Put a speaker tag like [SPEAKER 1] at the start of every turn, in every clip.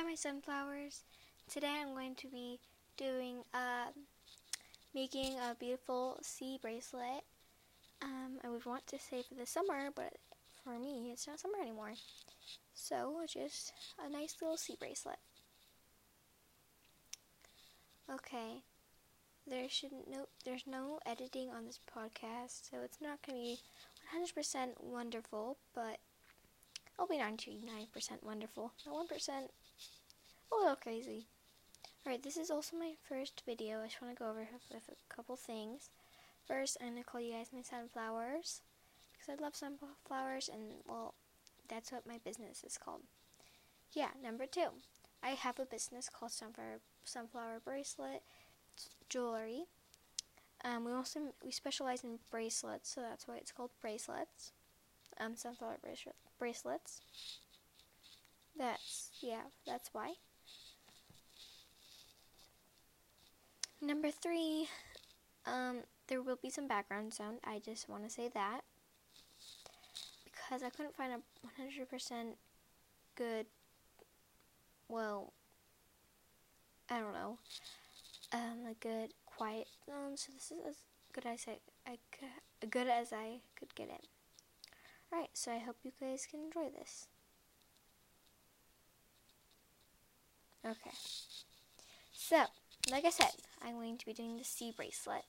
[SPEAKER 1] Hi, my sunflowers. Today I'm going to be doing, uh, making a beautiful sea bracelet. Um, I would want to say for the summer, but for me, it's not summer anymore. So, just a nice little sea bracelet. Okay, there should no, there's no editing on this podcast, so it's not to be 100% wonderful, but I'll be 99% wonderful. Not 1%, a little crazy. Alright, this is also my first video. I just want to go over with a couple things. First, I'm going to call you guys my sunflowers, because I love sunflowers, and, well, that's what my business is called. Yeah, number two, I have a business called Sunflower, Sunflower Bracelet Jewelry. Um, we also we specialize in bracelets, so that's why it's called bracelets. Um, sunflower bracelet bracelets. That's yeah, that's why. Number three, um, there will be some background sound. I just want to say that because I couldn't find a 100% good, well, I don't know, um, a good quiet zone. So this is as good as I, I could, good as I could get it. Alright, so I hope you guys can enjoy this. Okay. So, like I said, I'm going to be doing the sea bracelet.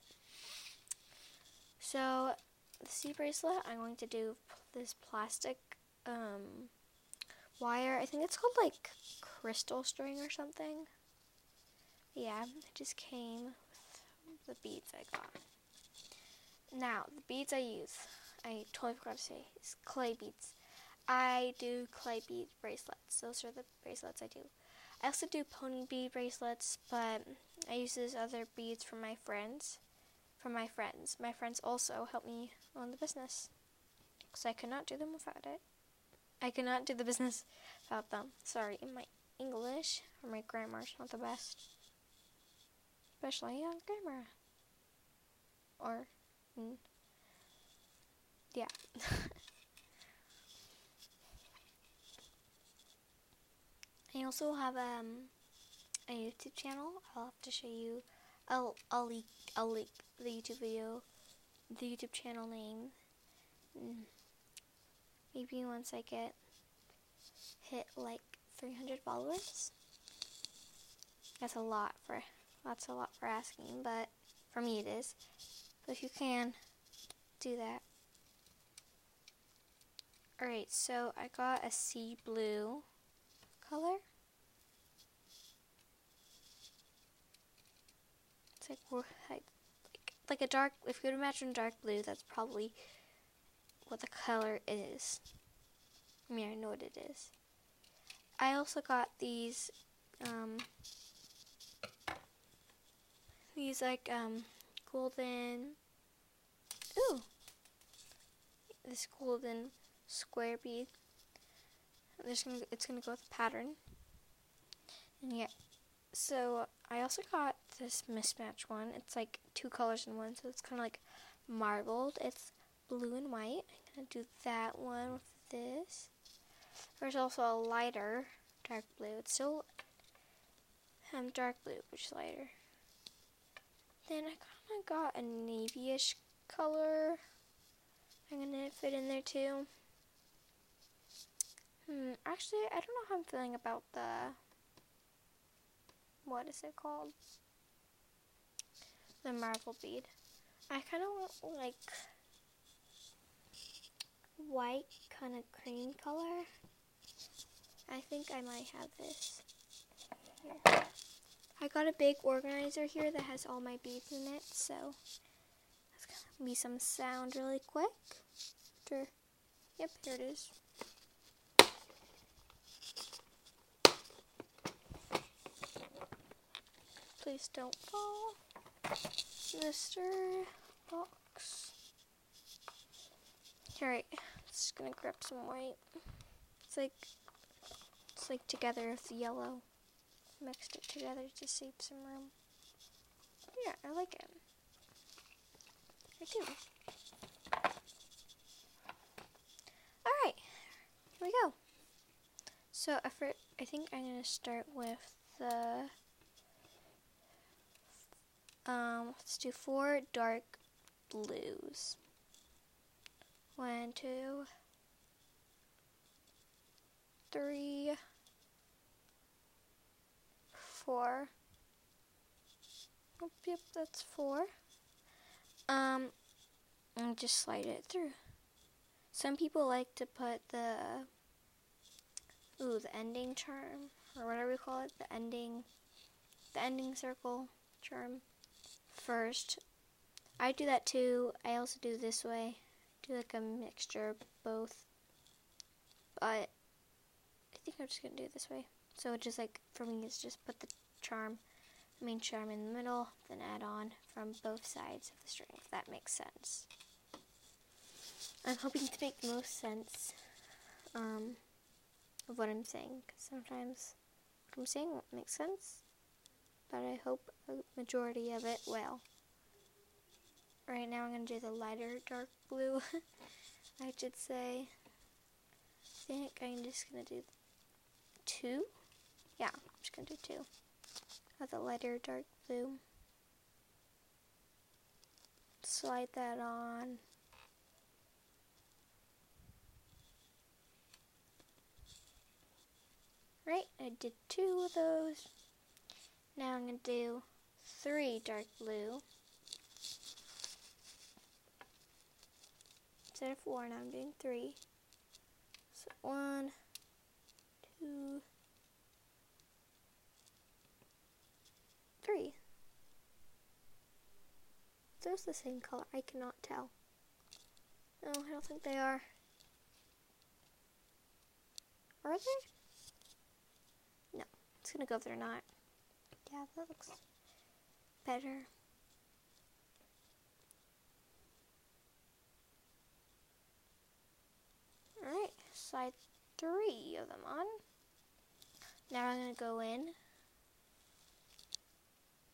[SPEAKER 1] So, the sea bracelet, I'm going to do this plastic um, wire. I think it's called like crystal string or something. Yeah, it just came with the beads I got. Now, the beads I use, I totally forgot to say, is clay beads. I do clay bead bracelets. Those are the bracelets I do. I also do pony bead bracelets, but I use these other beads from my friends. From my friends. My friends also help me own the business. Because I could not do them without it. I could not do the business without them. Sorry, in my English or my grammar's not the best. Especially on grammar. Or, mm, yeah. I also have um, a YouTube channel. I'll have to show you. I'll I'll link I'll link the YouTube video, the YouTube channel name. Mm. Maybe once I get hit like 300 followers. That's a lot for that's a lot for asking, but for me it is. But if you can, do that. Alright, so I got a sea blue color. Like, like, a dark, if you would imagine dark blue, that's probably what the color is. I mean, I know what it is. I also got these, um, these like, um, golden, ooh, this golden square bead gonna it's gonna go with pattern. And yeah, so I also got this mismatch one. It's like two colors in one, so it's kind of like marbled. It's blue and white. I'm gonna do that one with this. There's also a lighter dark blue. It's still um dark blue, which is lighter. Then I kind of got a navy-ish color. I'm gonna fit in there too. Hmm, actually, I don't know how I'm feeling about the. What is it called? The marble bead. I kind of want like white kind of cream color. I think I might have this. Here. I got a big organizer here that has all my beads in it, so that's gonna be some sound really quick. After, yep, here it is. Please don't fall. Mr. Box. Alright, just gonna grab some white. It's like it's like together with yellow. Mixed it together to save some room. Yeah, I like it. I do. Alright, here we go. So I, think I'm going to start with the, um, let's do four dark blues. One, two, three, four. Oh, yep, that's four. Um, and just slide it through. Some people like to put the, ooh, the ending charm, or whatever we call it, the ending, the ending circle charm first. I do that too. I also do this way. Do like a mixture of both. But I think I'm just to do it this way. So just like, for me, it's just put the charm, main charm in the middle, then add on from both sides of the string, if that makes sense. I'm hoping to make the most sense um, of what I'm saying, because sometimes what I'm saying won't make sense, but I hope a majority of it will. Right now I'm going to do the lighter dark blue, I should say. I think I'm just going to do two. Yeah, I'm just going to do two of the lighter dark blue. Slide that on. Right, I did two of those. Now I'm going to do three dark blue. Instead of four, now I'm doing three. So one, two, three. Those the same color? I cannot tell. No, I don't think they are. Are they? No. It's gonna go if they're not. Yeah, that looks better. Alright, slide three of them on. Now I'm gonna go in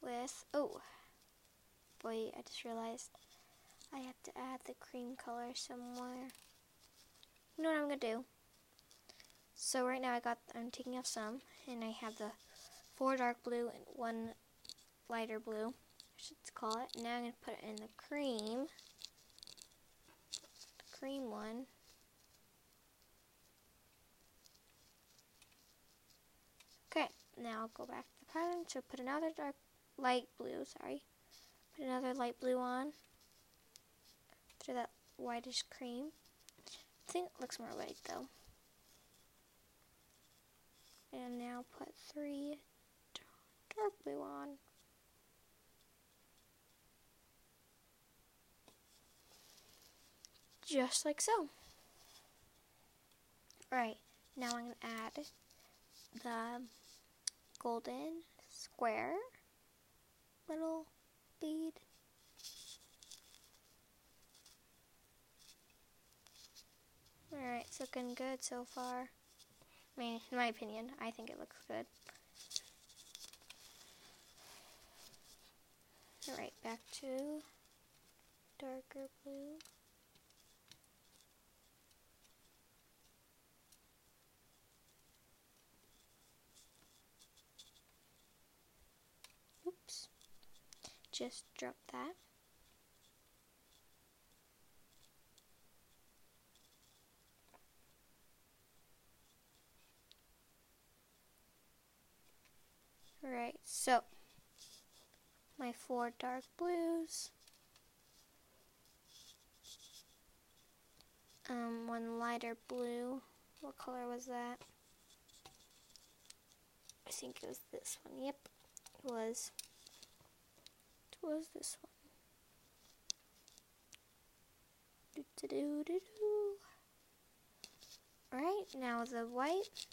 [SPEAKER 1] with, oh, boy, I just realized I have to add the cream color somewhere. You know what I'm going to do? So right now I got, I'm taking off some, and I have the four dark blue and one lighter blue, I should call it. Now I'm going to put it in the cream, the cream one. Okay, now I'll go back to the pattern, so put another dark light blue, sorry. Put another light blue on. through that whitish cream. I think it looks more white though. And now put three dark blue on. Just like so. Right, now I'm going to add the golden square little bead. Alright, it's looking good so far. I mean, in my opinion, I think it looks good. Alright, back to darker blue. Oops. just drop that. Right, so my four dark blues, um, one lighter blue. What color was that? I think it was this one. Yep, it was It was this one? Do, do, do, do, do. Alright, now the white.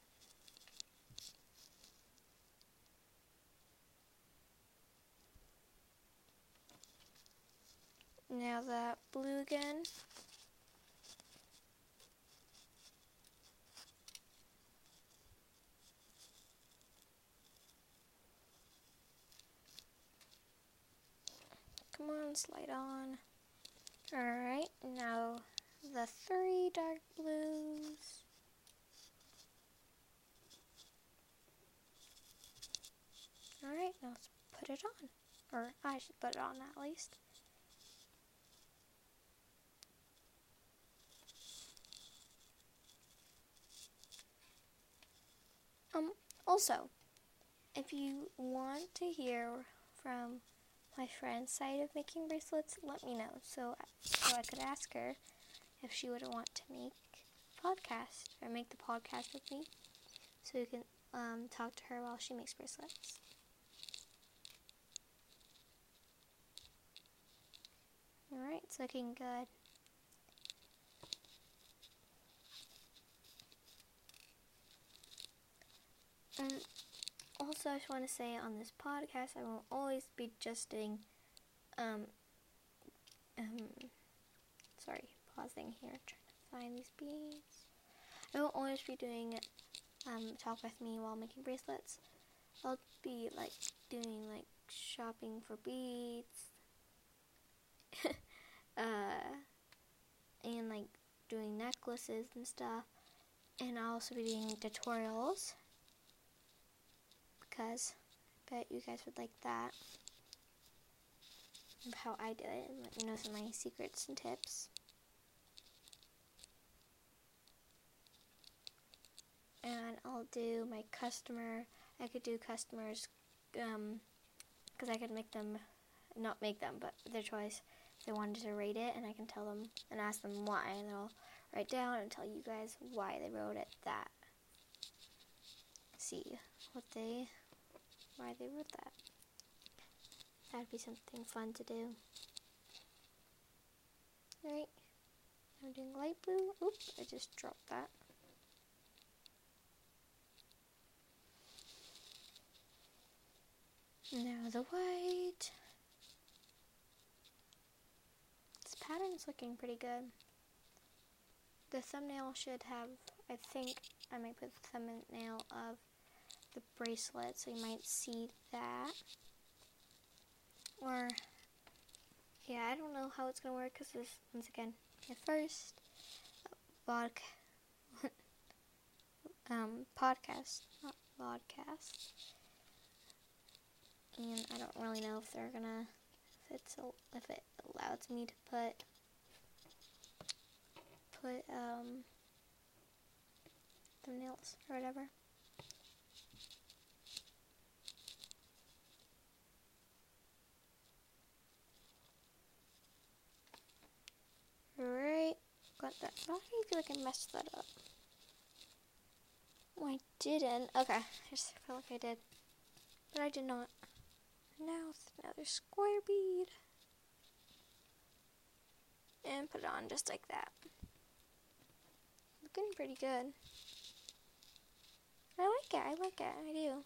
[SPEAKER 1] Now that blue again. Come on, slide on. Alright, now the three dark blues. Alright, now let's put it on. Or I should put it on at least. Um, also, if you want to hear from my friend's side of making bracelets, let me know so, so I could ask her if she would want to make a podcast or make the podcast with me so you can um, talk to her while she makes bracelets. Alright, it's looking good. And also, I just want to say on this podcast, I will always be just doing, um, um, sorry, pausing here, trying to find these beads. I will always be doing, um, talk with me while making bracelets. I'll be like doing like shopping for beads, uh, and like doing necklaces and stuff. And I'll also be doing tutorials because I bet you guys would like that. Of how I do it and let you know some of my secrets and tips. And I'll do my customer, I could do customers, um, because I could make them, not make them, but their choice. They wanted to rate it, and I can tell them and ask them why, and they'll write down and tell you guys why they wrote it that. See what they why they wrote that. That'd be something fun to do. Alright, I'm doing light blue. Oops, I just dropped that. Now the white. This pattern is looking pretty good. The thumbnail should have, I think I might put the thumbnail of the bracelet, so you might see that. Or, yeah, I don't know how it's going to work because this, once again, my first vodka, um, podcast, not vodcast. And I don't really know if they're gonna, if it's, if it allows me to put, put, um, thumbnails or whatever. Right, got that. You feel like I messed that up? Oh, I didn't. Okay, I just feel like I did. But I did not. Now it's another square bead. And put it on just like that. Looking pretty good. I like it, I like it, I do.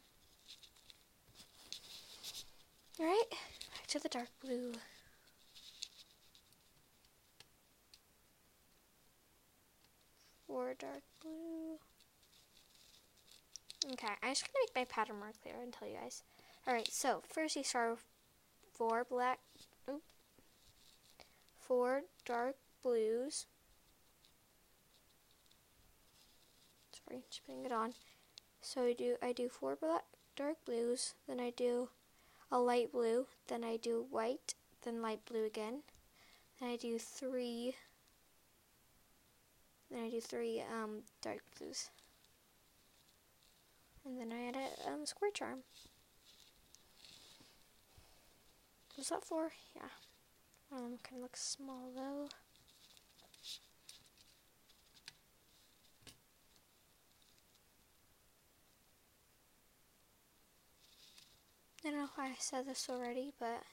[SPEAKER 1] Alright, back to the dark blue. Or dark blue. Okay, I'm just gonna make my pattern more clear and tell you guys. Alright, so first you start with four black, oops, four dark blues. Sorry, just putting it on. So I do I do four black dark blues, then I do a light blue, then I do white, then light blue again. Then I do three then I do three um, dark blues. And then I add a um, square charm. Was that four? Yeah. Um, kind of looks small though. I don't know if I said this already, but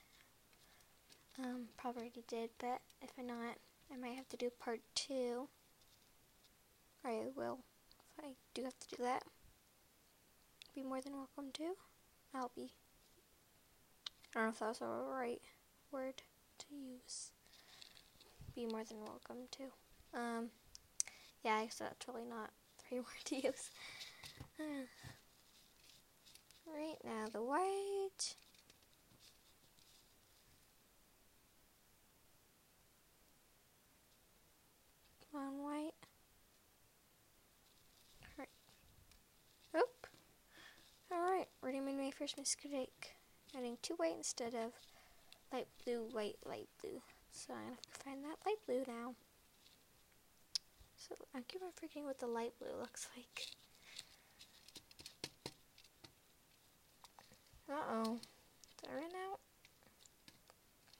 [SPEAKER 1] um, probably already did. But if I not, I might have to do part two. I will. If I do have to do that, be more than welcome to. I'll be. I don't know if that's the right word to use. Be more than welcome to. Um, yeah, I guess that's really not the right word to use. right now, the white. Come on, white. Alright, already made my first mistake. adding two white instead of light blue, white, light blue. So I'm going to find that light blue now. So I keep on forgetting what the light blue looks like. Uh-oh. Did I run out?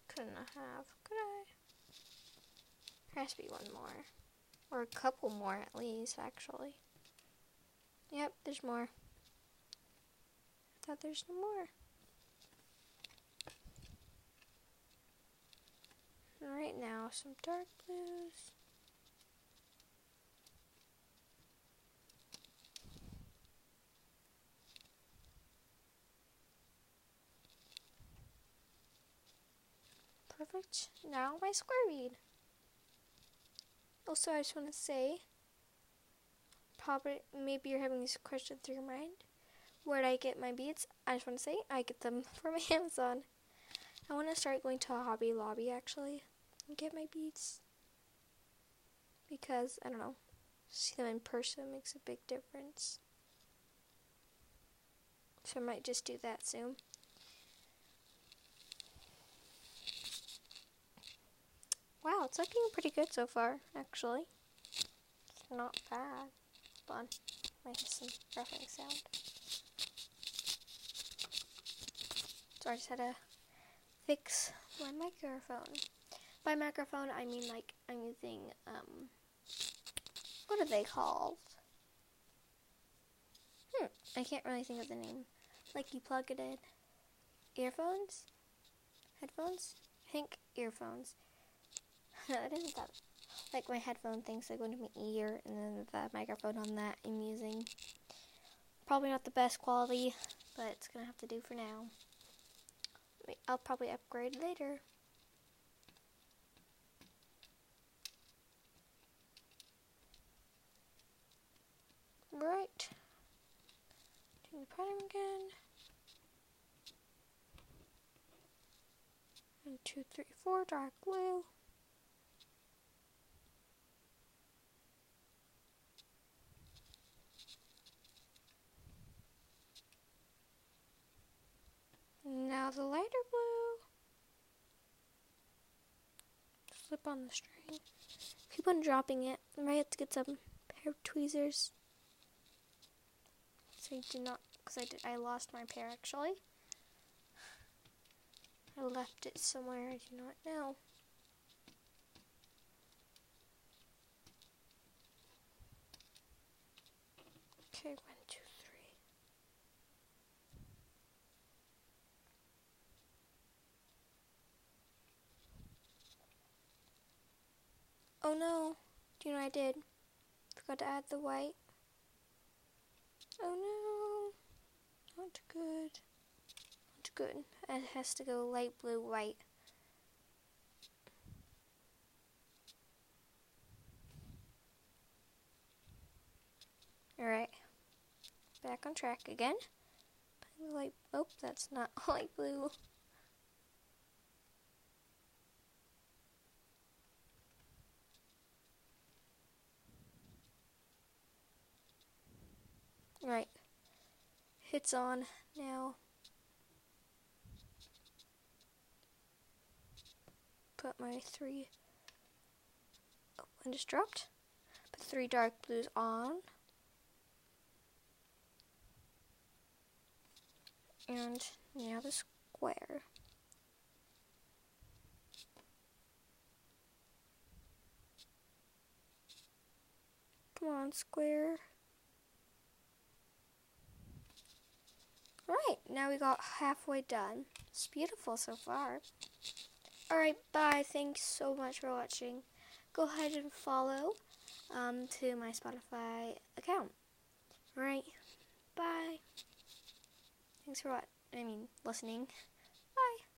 [SPEAKER 1] Couldn't have, could I? There has to be one more. Or a couple more at least, actually. Yep, there's more. Thought there's no more. right now, some dark blues. Perfect. Now my square bead. Also, I just want to say, probably maybe you're having this question through your mind. Where did I get my beads? I just want to say I get them from Amazon. I want to start going to a Hobby Lobby actually and get my beads because I don't know, see them in person makes a big difference. So I might just do that soon. Wow, it's looking pretty good so far, actually. It's not bad. Hold on, might have some ruffling sound. So I just had to fix my microphone. By microphone, I mean like I'm using, um, what are they called? Hmm, I can't really think of the name. Like you plug it in. Earphones? Headphones? I think earphones. it isn't that like my headphone things that go into my ear and then the microphone on that I'm using. Probably not the best quality, but it's gonna have to do for now. I'll probably upgrade later. Right. Do the pattern again. One, two, three, four, dark blue. Now the lighter blue. On the string. Keep on dropping it. I might have to get some pair of tweezers. So I did not, because I did, I lost my pair actually. I left it somewhere I do not know. Okay, one, two, three. Oh no, do you know I did? Forgot to add the white. Oh no, not good. Not good. It has to go light blue, white. Alright, back on track again. Light, oh, that's not light blue. Right. Hits on now. Put my three. Oh, one just dropped. Put three dark blues on. And now the square. Come on, square. Right, now we got halfway done. It's beautiful so far. Alright, bye. Thanks so much for watching. Go ahead and follow um, to my Spotify account. Alright, bye. Thanks for what? I mean, listening.